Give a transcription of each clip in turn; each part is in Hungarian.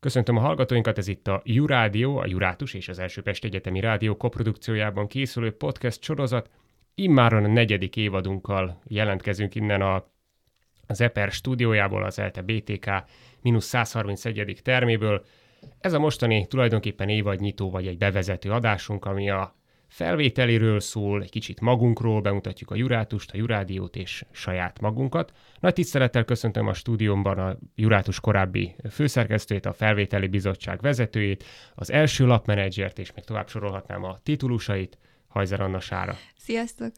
Köszöntöm a hallgatóinkat, ez itt a Jurádió, a Jurátus és az Első Pest Egyetemi Rádió koprodukciójában készülő podcast sorozat. Immáron a negyedik évadunkkal jelentkezünk innen a, az EPER stúdiójából, az ELTE BTK mínusz 131. terméből. Ez a mostani tulajdonképpen évadnyitó vagy egy bevezető adásunk, ami a felvételéről szól, egy kicsit magunkról, bemutatjuk a Jurátust, a Jurádiót és saját magunkat. Nagy tisztelettel köszöntöm a stúdiómban a Jurátus korábbi főszerkesztőjét, a felvételi bizottság vezetőjét, az első lapmenedzsert, és még tovább sorolhatnám a titulusait, Hajzer Anna Sára. Sziasztok!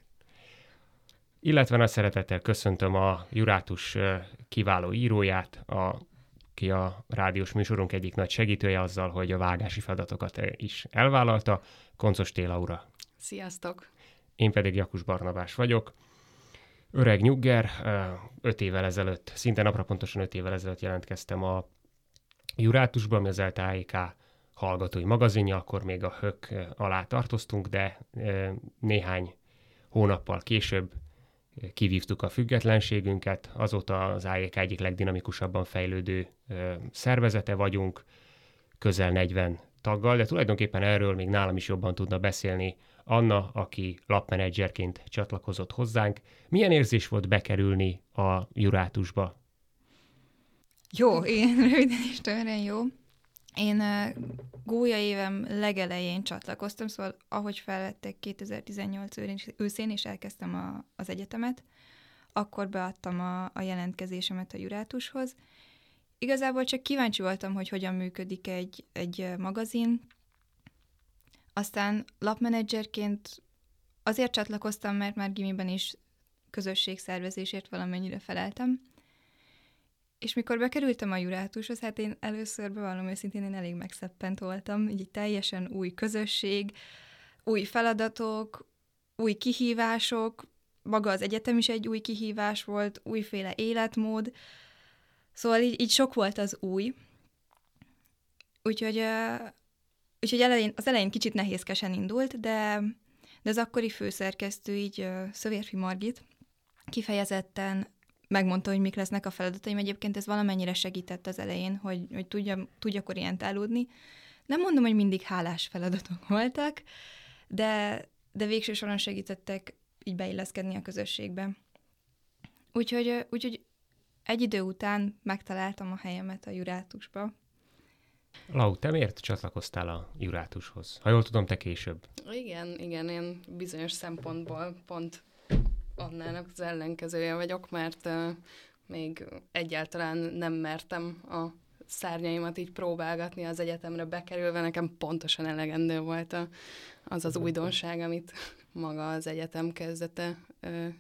Illetve nagy szeretettel köszöntöm a Jurátus kiváló íróját, a aki a rádiós műsorunk egyik nagy segítője azzal, hogy a vágási feladatokat is elvállalta, Koncos Téla ura. Sziasztok! Én pedig Jakus Barnabás vagyok. Öreg nyugger, öt évvel ezelőtt, szinte napra pontosan öt évvel ezelőtt jelentkeztem a Jurátusban, ami az LTAEK hallgatói magazinja, akkor még a hök alá tartoztunk, de néhány hónappal később kivívtuk a függetlenségünket, azóta az AEK egyik legdinamikusabban fejlődő szervezete vagyunk, közel 40 taggal, de tulajdonképpen erről még nálam is jobban tudna beszélni Anna, aki lapmenedzserként csatlakozott hozzánk. Milyen érzés volt bekerülni a Jurátusba? Jó, én röviden is tőlen jó. Én gólya évem legelején csatlakoztam, szóval ahogy felvettek 2018 őszén, és elkezdtem a, az egyetemet, akkor beadtam a, a jelentkezésemet a Jurátushoz. Igazából csak kíváncsi voltam, hogy hogyan működik egy, egy magazin. Aztán lapmenedzserként azért csatlakoztam, mert már gimiben is közösségszervezésért valamennyire feleltem. És mikor bekerültem a Jurátushoz, hát én először bevallom őszintén, én elég megszeppent voltam, így teljesen új közösség, új feladatok, új kihívások, maga az egyetem is egy új kihívás volt, újféle életmód, szóval így, így sok volt az új. Úgyhogy, úgyhogy elején, az elején kicsit nehézkesen indult, de, de az akkori főszerkesztő, így Szövérfi Margit, kifejezetten megmondta, hogy mik lesznek a feladataim. Egyébként ez valamennyire segített az elején, hogy, hogy tudjam, tudjak orientálódni. Nem mondom, hogy mindig hálás feladatok voltak, de, de végső soron segítettek így beilleszkedni a közösségbe. Úgyhogy, úgyhogy egy idő után megtaláltam a helyemet a Jurátusba. Lau, te miért csatlakoztál a Jurátushoz? Ha jól tudom, te később. Igen, igen, én bizonyos szempontból pont annának az ellenkezője vagyok, mert uh, még egyáltalán nem mertem a szárnyaimat így próbálgatni az egyetemre bekerülve, nekem pontosan elegendő volt a, az az újdonság, amit maga az egyetem kezdete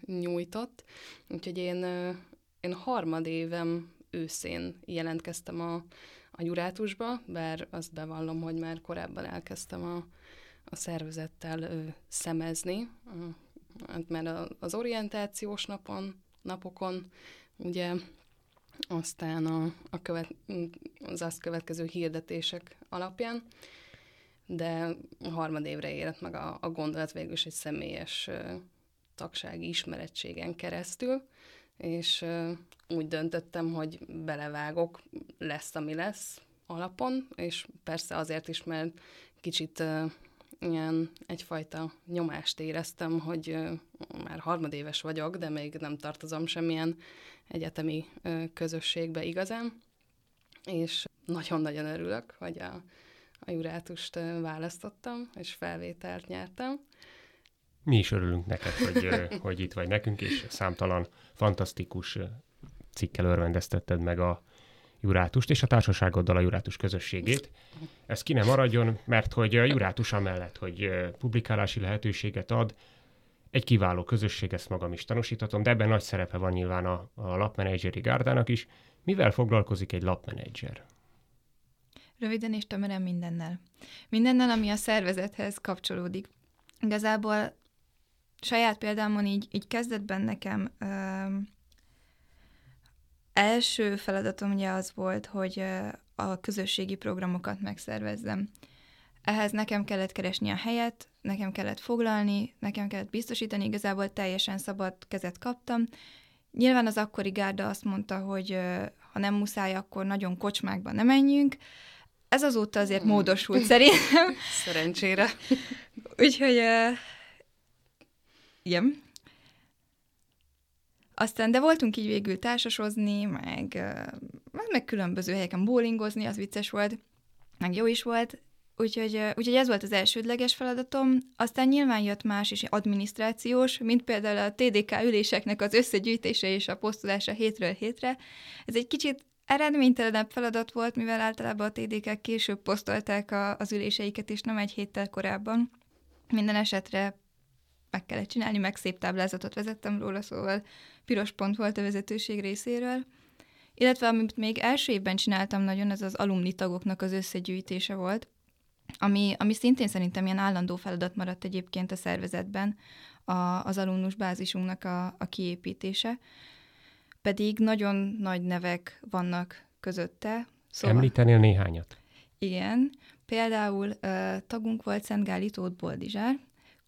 nyújtott. Úgyhogy én, uh, én harmadévem őszén jelentkeztem a, a Jurátusba, bár azt bevallom, hogy már korábban elkezdtem a, a szervezettel ö, szemezni, hát mert az orientációs napon, napokon, ugye aztán a, a követ, az azt következő hirdetések alapján, de a harmad évre érett meg a, a gondolat végül is egy személyes uh, tagsági ismerettségen keresztül, és úgy döntöttem, hogy belevágok, lesz, ami lesz alapon, és persze azért is, mert kicsit ilyen egyfajta nyomást éreztem, hogy már harmadéves vagyok, de még nem tartozom semmilyen egyetemi közösségbe igazán, és nagyon-nagyon örülök, hogy a, a jurátust választottam, és felvételt nyertem. Mi is örülünk neked, hogy, hogy itt vagy nekünk, és számtalan fantasztikus cikkel örvendeztetted meg a Jurátust és a társaságoddal a Jurátus közösségét. Ez ki nem maradjon, mert hogy a Jurátus amellett, hogy publikálási lehetőséget ad, egy kiváló közösség, ezt magam is tanúsítatom, de ebben nagy szerepe van nyilván a, a lapmenedzseri gárdának is. Mivel foglalkozik egy lapmenedzser? Röviden és tömören mindennel. Mindennel, ami a szervezethez kapcsolódik. Igazából saját példámon így, így kezdetben nekem első feladatom ugye az volt, hogy a közösségi programokat megszervezzem. Ehhez nekem kellett keresni a helyet, nekem kellett foglalni, nekem kellett biztosítani, igazából teljesen szabad kezet kaptam. Nyilván az akkori gárda azt mondta, hogy ha nem muszáj, akkor nagyon kocsmákba nem menjünk. Ez azóta azért hmm. módosult szerintem. Szerencsére. Úgyhogy, uh, igen. Aztán, de voltunk így végül társasozni, meg, meg különböző helyeken bowlingozni, az vicces volt, meg jó is volt, Úgyhogy, úgyhogy ez volt az elsődleges feladatom. Aztán nyilván jött más is adminisztrációs, mint például a TDK üléseknek az összegyűjtése és a posztulása hétről hétre. Ez egy kicsit eredménytelenebb feladat volt, mivel általában a TDK később posztolták a, az üléseiket, és nem egy héttel korábban. Minden esetre meg kellett csinálni, meg szép táblázatot vezettem róla, szóval piros pont volt a vezetőség részéről. Illetve amit még első évben csináltam nagyon, az az alumni tagoknak az összegyűjtése volt, ami, ami szintén szerintem ilyen állandó feladat maradt egyébként a szervezetben, a, az alumnus bázisunknak a, a kiépítése, pedig nagyon nagy nevek vannak közötte. Szóval, Említenél néhányat? Igen, például uh, tagunk volt Szent Gáli Tóth Boldizsár,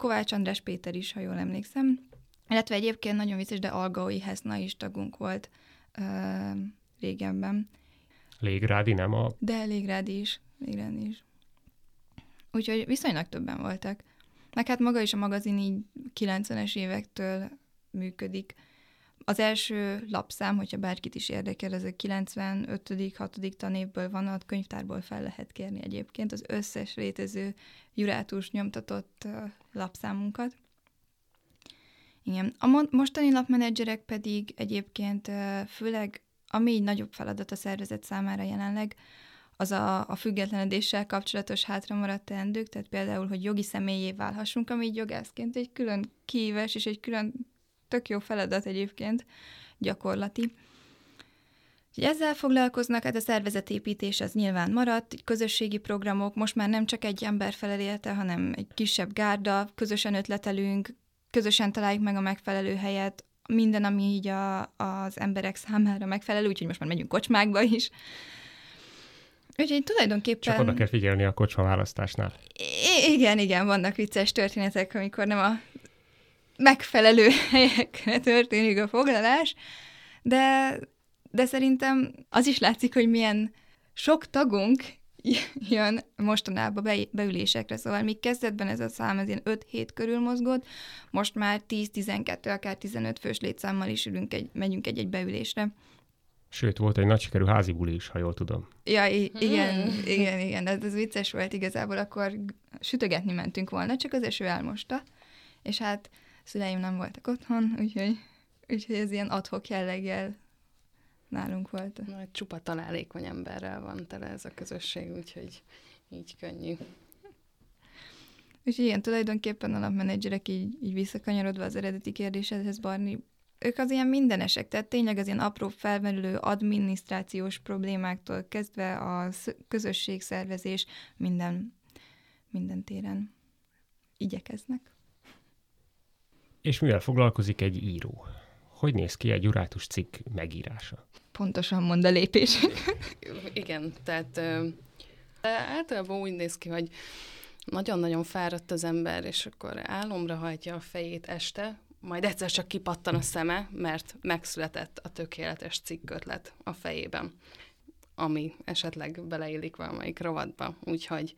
Kovács András Péter is, ha jól emlékszem, illetve egyébként nagyon vicces, de Algaui Heszna is tagunk volt uh, régenben. Légrádi nem a... De Légrádi is, Légrádi is. Úgyhogy viszonylag többen voltak. Meg hát maga is a magazin így 90-es évektől működik. Az első lapszám, hogyha bárkit is érdekel, ez a 95. 6. tanévből van, a könyvtárból fel lehet kérni egyébként az összes létező jurátus nyomtatott lapszámunkat. Igen. A mostani lapmenedzserek pedig egyébként főleg, ami így nagyobb feladat a szervezet számára jelenleg, az a, a függetlenedéssel kapcsolatos hátra maradt teendők, tehát például, hogy jogi személyé válhassunk, ami így jogászként egy külön kíves és egy külön tök jó feladat egyébként, gyakorlati. Úgyhogy ezzel foglalkoznak, hát a szervezetépítés az nyilván maradt, közösségi programok, most már nem csak egy ember felel érte, hanem egy kisebb gárda, közösen ötletelünk, közösen találjuk meg a megfelelő helyet, minden, ami így a, az emberek számára megfelelő, úgyhogy most már megyünk kocsmákba is. Úgyhogy tulajdonképpen... Csak oda kell figyelni a kocsma választásnál. I- igen, igen, vannak vicces történetek, amikor nem a megfelelő helyekre történik a foglalás, de, de szerintem az is látszik, hogy milyen sok tagunk jön mostanában be, beülésekre, szóval még kezdetben ez a szám az ilyen 5-7 körül mozgott, most már 10-12, akár 15 fős létszámmal is ülünk egy, megyünk egy-egy beülésre. Sőt, volt egy nagy sikerű házi buli is, ha jól tudom. Ja, i- igen, hmm. igen, igen, ez, ez vicces volt igazából, akkor sütögetni mentünk volna, csak az eső elmosta, és hát szüleim nem voltak otthon, úgyhogy, úgyhogy ez ilyen adhok jelleggel nálunk volt. Na, csupa találékony emberrel van tele ez a közösség, úgyhogy így könnyű. És igen, tulajdonképpen a napmenedzserek így, így visszakanyarodva az eredeti kérdésedhez, Barni, ők az ilyen mindenesek, tehát tényleg az ilyen apró felmerülő adminisztrációs problémáktól kezdve a közösségszervezés minden, minden téren igyekeznek. És mivel foglalkozik egy író? Hogy néz ki egy jurátus cikk megírása? Pontosan mond a lépés. Igen, tehát ö, általában úgy néz ki, hogy nagyon-nagyon fáradt az ember, és akkor álomra hajtja a fejét este, majd egyszer csak kipattan a szeme, mert megszületett a tökéletes cikkötlet a fejében, ami esetleg beleillik valamelyik rovatba, úgyhogy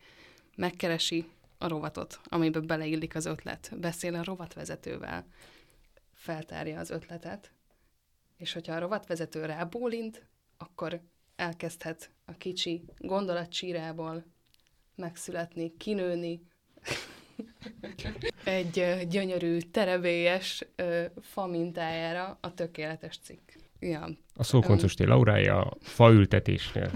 megkeresi a rovatot, amiben beleillik az ötlet, beszél a rovatvezetővel, feltárja az ötletet, és hogyha a rovatvezető rábólint, akkor elkezdhet a kicsi gondolatcsírából megszületni, kinőni, egy gyönyörű, terebélyes fa mintájára a tökéletes cikk. Ja. A szókoncosté Laurája a faültetésnél.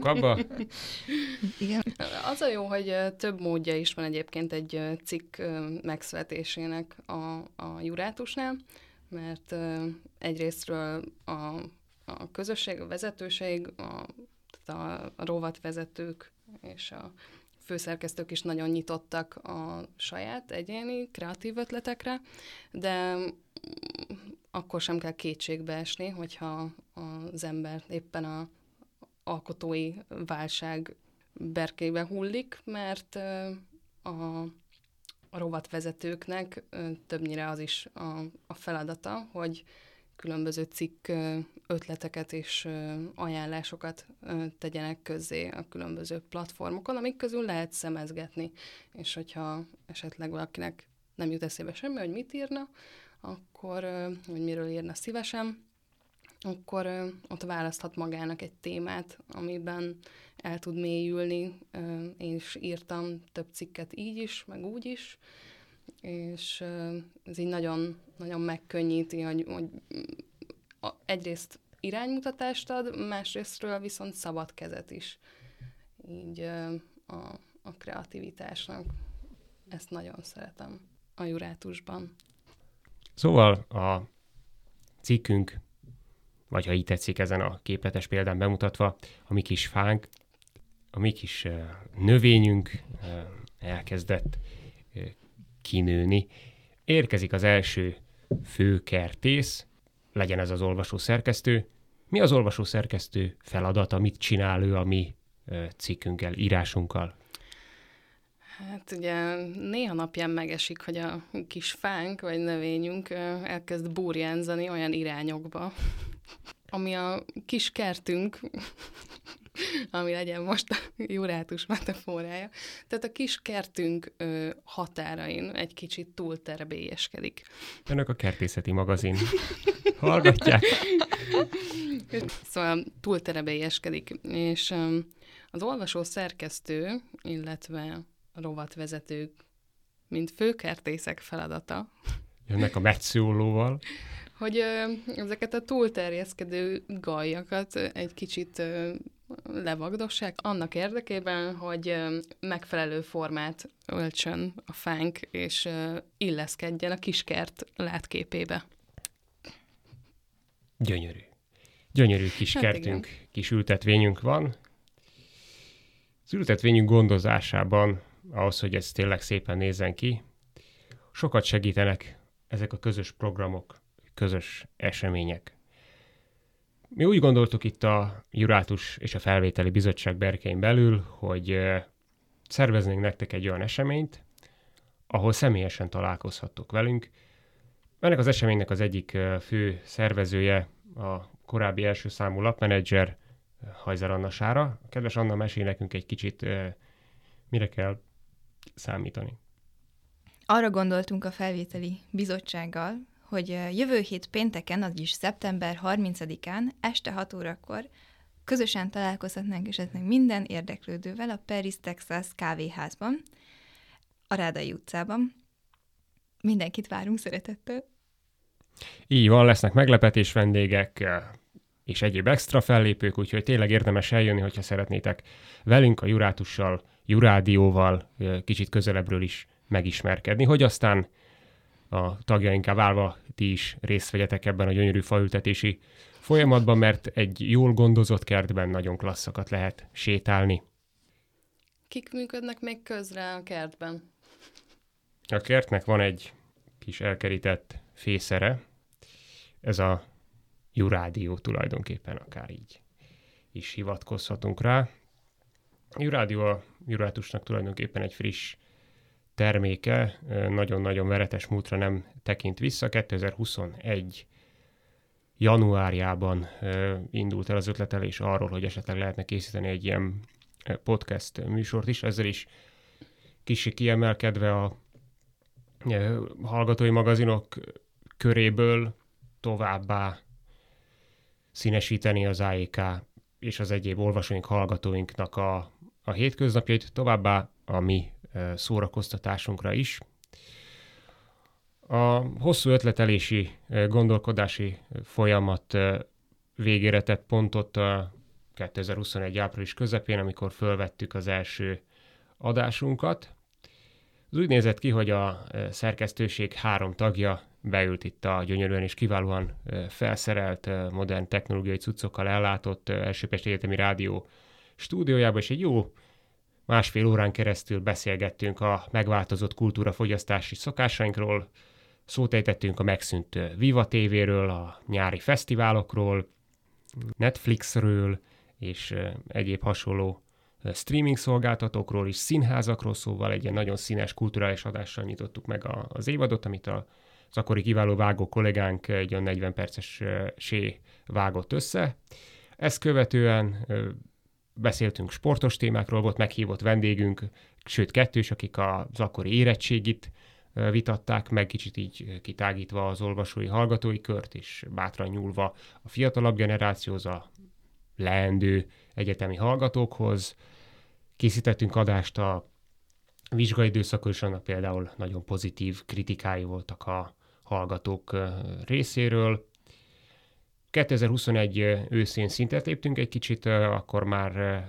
abba. Igen. Az a jó, hogy több módja is van egyébként egy cikk megszületésének a, a jurátusnál, mert egyrésztről a, a közösség, a vezetőség, a, a rovatvezetők és a főszerkesztők is nagyon nyitottak a saját egyéni kreatív ötletekre, de akkor sem kell kétségbe esni, hogyha az ember éppen a alkotói válság berkébe hullik, mert a, a rovatvezetőknek többnyire az is a, a feladata, hogy különböző cikk ötleteket és ajánlásokat tegyenek közzé a különböző platformokon, amik közül lehet szemezgetni, és hogyha esetleg valakinek nem jut eszébe semmi, hogy mit írna, akkor, hogy miről írna szívesen, akkor ott választhat magának egy témát, amiben el tud mélyülni. Én is írtam több cikket így is, meg úgy is, és ez így nagyon, nagyon megkönnyíti, hogy, hogy egyrészt iránymutatást ad, másrésztről viszont szabad kezet is. Így a, a kreativitásnak. Ezt nagyon szeretem a jurátusban. Szóval a cikkünk, vagy ha így tetszik ezen a képletes példán bemutatva, a mi kis fánk, a mi kis növényünk elkezdett kinőni. Érkezik az első főkertész, legyen ez az olvasó szerkesztő. Mi az olvasó szerkesztő feladata, mit csinál ő a mi cikkünkkel, írásunkkal? Hát ugye néha napján megesik, hogy a kis fánk vagy növényünk elkezd burjánzani olyan irányokba, ami a kis kertünk, ami legyen most a jurátus metaforája, tehát a kis kertünk határain egy kicsit túlterebélyeskedik. Önök a kertészeti magazin. Hallgatják? szóval túlterebélyeskedik, és az olvasó szerkesztő, illetve rovatvezetők, mint főkertészek feladata. Jönnek a metszólóval. Hogy ö, ezeket a túlterjeszkedő gajakat egy kicsit ö, levagdossák, annak érdekében, hogy ö, megfelelő formát öltsön a fánk, és ö, illeszkedjen a kiskert látképébe. Gyönyörű. Gyönyörű kis hát kertünk, igen. kis ültetvényünk van. Az ültetvényünk gondozásában ahhoz, hogy ez tényleg szépen nézzen ki. Sokat segítenek ezek a közös programok, közös események. Mi úgy gondoltuk itt a Jurátus és a Felvételi Bizottság berkein belül, hogy szerveznénk nektek egy olyan eseményt, ahol személyesen találkozhattok velünk. Ennek az eseménynek az egyik fő szervezője a korábbi első számú lapmenedzser, Hajzer Anna Sára. Kedves Anna, mesél nekünk egy kicsit, mire kell számítani. Arra gondoltunk a felvételi bizottsággal, hogy jövő hét pénteken, az is szeptember 30-án, este 6 órakor közösen találkozhatnánk esetleg minden érdeklődővel a Paris, Texas kávéházban, a Rádai utcában. Mindenkit várunk szeretettel. Így van, lesznek meglepetés vendégek, és egyéb extra fellépők, úgyhogy tényleg érdemes eljönni, hogyha szeretnétek velünk, a Jurátussal Jurádióval kicsit közelebbről is megismerkedni, hogy aztán a tagjainká válva ti is részt vegyetek ebben a gyönyörű faültetési folyamatban, mert egy jól gondozott kertben nagyon klasszakat lehet sétálni. Kik működnek még közre a kertben? A kertnek van egy kis elkerített fészere, ez a Jurádió tulajdonképpen akár így is hivatkozhatunk rá. Jurádió a Jurátusnak tulajdonképpen egy friss terméke, nagyon-nagyon veretes múltra nem tekint vissza. 2021 januárjában indult el az ötletelés arról, hogy esetleg lehetne készíteni egy ilyen podcast műsort is, ezzel is kicsi kiemelkedve a hallgatói magazinok köréből továbbá színesíteni az AEK és az egyéb olvasóink, hallgatóinknak a a hétköznapjait, továbbá a mi szórakoztatásunkra is. A hosszú ötletelési, gondolkodási folyamat végére tett pontot a 2021. április közepén, amikor fölvettük az első adásunkat. Az úgy nézett ki, hogy a szerkesztőség három tagja beült itt a gyönyörűen és kiválóan felszerelt, modern technológiai cuccokkal ellátott Elsőpesti Egyetemi Rádió stúdiójába, és egy jó másfél órán keresztül beszélgettünk a megváltozott kultúrafogyasztási szokásainkról, szót ejtettünk a megszűnt Viva TV-ről, a nyári fesztiválokról, Netflixről és egyéb hasonló streaming szolgáltatókról is, színházakról, szóval egy ilyen nagyon színes kulturális adással nyitottuk meg az évadot, amit a az akkori kiváló vágó kollégánk egy olyan 40 perces sé vágott össze. Ezt követően beszéltünk sportos témákról, volt meghívott vendégünk, sőt kettős, akik az akkori érettségit vitatták meg, kicsit így kitágítva az olvasói, hallgatói kört, és bátran nyúlva a fiatalabb generációhoz, a leendő egyetemi hallgatókhoz. Készítettünk adást a vizsgai időszakon is, annak például nagyon pozitív kritikái voltak a hallgatók részéről. 2021 őszén szintet léptünk egy kicsit, akkor már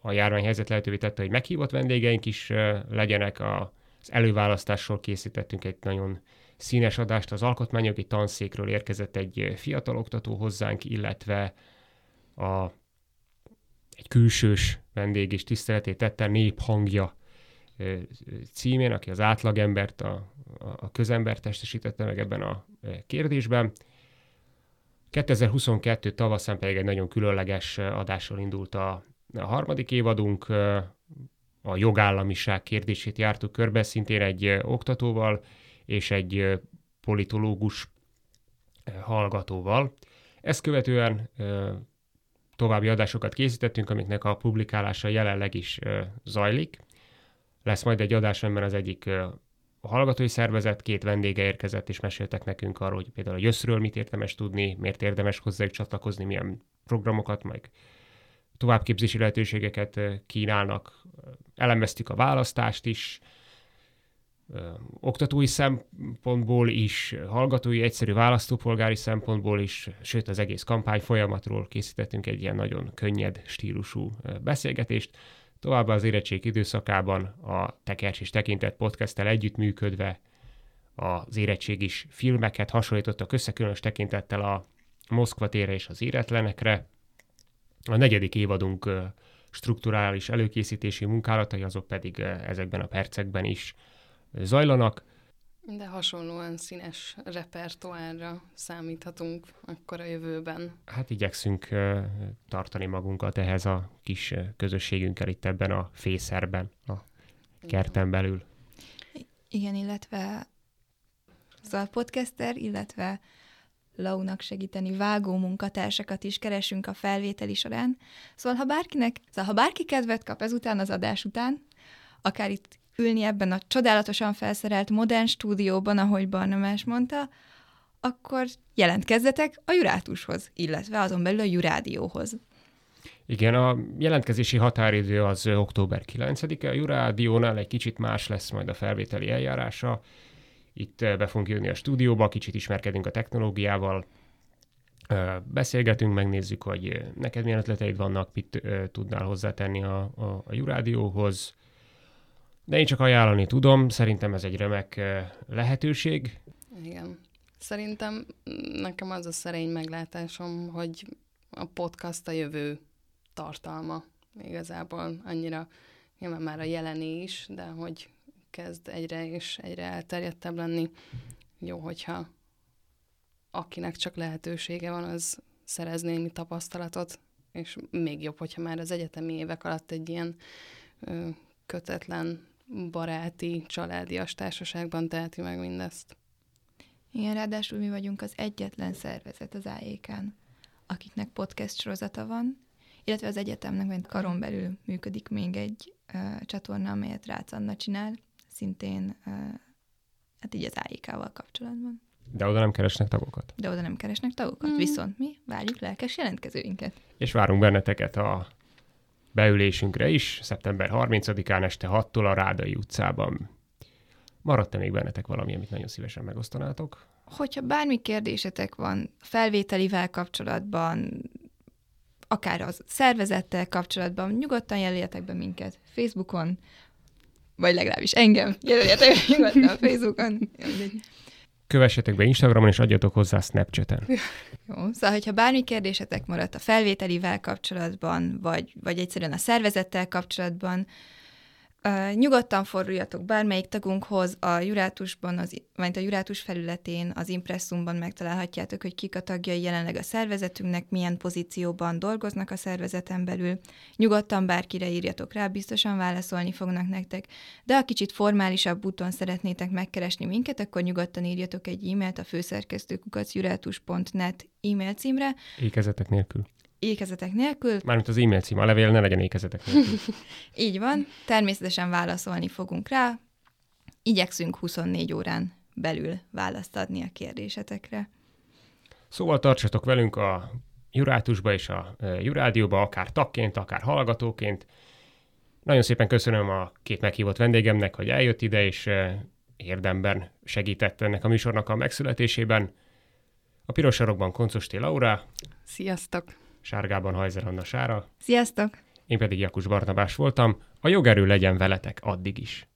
a járványhelyzet lehetővé tette, hogy meghívott vendégeink is legyenek. Az előválasztásról készítettünk egy nagyon színes adást az alkotmányjogi tanszékről érkezett egy fiatal oktató hozzánk, illetve a, egy külsős vendég is tiszteletét tette, néphangja címén, aki az átlagembert, a, a közember testesítette meg ebben a kérdésben. 2022 tavaszán pedig egy nagyon különleges adással indult a, a harmadik évadunk, a jogállamiság kérdését jártuk körbe, szintén egy oktatóval és egy politológus hallgatóval. Ezt követően további adásokat készítettünk, amiknek a publikálása jelenleg is zajlik. Lesz majd egy adás, amiben az egyik a hallgatói szervezet, két vendége érkezett, és meséltek nekünk arról, hogy például a jösszről mit érdemes tudni, miért érdemes hozzájuk csatlakozni, milyen programokat, meg továbbképzési lehetőségeket kínálnak. Elemeztük a választást is, oktatói szempontból is, hallgatói, egyszerű választópolgári szempontból is, sőt az egész kampány folyamatról készítettünk egy ilyen nagyon könnyed stílusú beszélgetést. Továbbá az érettség időszakában a Tekercs és Tekintett podcasttel együttműködve az érettségis filmeket hasonlítottak össze különös tekintettel a Moszkva térre és az éretlenekre. A negyedik évadunk strukturális előkészítési munkálatai azok pedig ezekben a percekben is zajlanak. De hasonlóan színes repertoárra számíthatunk akkor a jövőben. Hát igyekszünk tartani magunkat ehhez a kis közösségünkkel itt ebben a fészerben, a kerten belül. Igen, illetve a podcaster, illetve Launak segíteni vágó munkatársakat is keresünk a felvételi során. Szóval ha bárkinek, szóval ha bárki kedvet kap ezután az adás után, akár itt ülni ebben a csodálatosan felszerelt modern stúdióban, ahogy Barnamás mondta, akkor jelentkezzetek a Jurátushoz, illetve azon belül a Jurádióhoz. Igen, a jelentkezési határidő az október 9-e, a Jurádiónál egy kicsit más lesz majd a felvételi eljárása. Itt be fogunk jönni a stúdióba, kicsit ismerkedünk a technológiával, beszélgetünk, megnézzük, hogy neked milyen ötleteid vannak, mit tudnál hozzátenni a, a, a Jurádióhoz, de én csak ajánlani tudom, szerintem ez egy remek lehetőség. Igen. Szerintem nekem az a szerény meglátásom, hogy a podcast a jövő tartalma. Igazából annyira nyilván már a jelené is, de hogy kezd egyre és egyre elterjedtebb lenni. Jó, hogyha akinek csak lehetősége van, az szerez némi tapasztalatot, és még jobb, hogyha már az egyetemi évek alatt egy ilyen ö, kötetlen baráti, családias társaságban teheti meg mindezt. Igen, ráadásul mi vagyunk az egyetlen szervezet az AEK-n, akiknek podcast sorozata van, illetve az egyetemnek mint karon belül működik még egy uh, csatorna, amelyet Rácz Anna csinál, szintén uh, hát így az AEK-val kapcsolatban. De oda nem keresnek tagokat. De oda nem keresnek tagokat, mm. viszont mi várjuk lelkes jelentkezőinket. És várunk benneteket a beülésünkre is, szeptember 30-án este 6-tól a Rádai utcában. Maradt-e még bennetek valami, amit nagyon szívesen megosztanátok? Hogyha bármi kérdésetek van felvételivel kapcsolatban, akár az szervezettel kapcsolatban, nyugodtan jelöljetek be minket Facebookon, vagy legalábbis engem jelöljetek nyugodtan Facebookon. Kövessetek be Instagramon, és adjatok hozzá Snapchaten. Jó, szóval, hogyha bármi kérdésetek maradt a felvételivel kapcsolatban, vagy, vagy egyszerűen a szervezettel kapcsolatban, Uh, nyugodtan forduljatok bármelyik tagunkhoz, a Jurátusban, az, vagy a Jurátus felületén, az Impressumban megtalálhatjátok, hogy kik a tagjai jelenleg a szervezetünknek, milyen pozícióban dolgoznak a szervezeten belül. Nyugodtan bárkire írjatok rá, biztosan válaszolni fognak nektek, de ha kicsit formálisabb úton szeretnétek megkeresni minket, akkor nyugodtan írjatok egy e-mailt a főszerkesztőkukacjurátus.net e-mail címre. Ékezetek nélkül ékezetek nélkül. Mármint az e-mail cím, a levél ne legyen ékezetek nélkül. Így van, természetesen válaszolni fogunk rá. Igyekszünk 24 órán belül választ adni a kérdésetekre. Szóval tartsatok velünk a Jurátusba és a Jurádióba, akár tagként, akár hallgatóként. Nagyon szépen köszönöm a két meghívott vendégemnek, hogy eljött ide, és érdemben segített ennek a műsornak a megszületésében. A piros sarokban Koncosti Laura. Sziasztok! Sárgában Hajzer Anna Sára. Sziasztok! Én pedig Jakus Barnabás voltam. A jogerő legyen veletek addig is.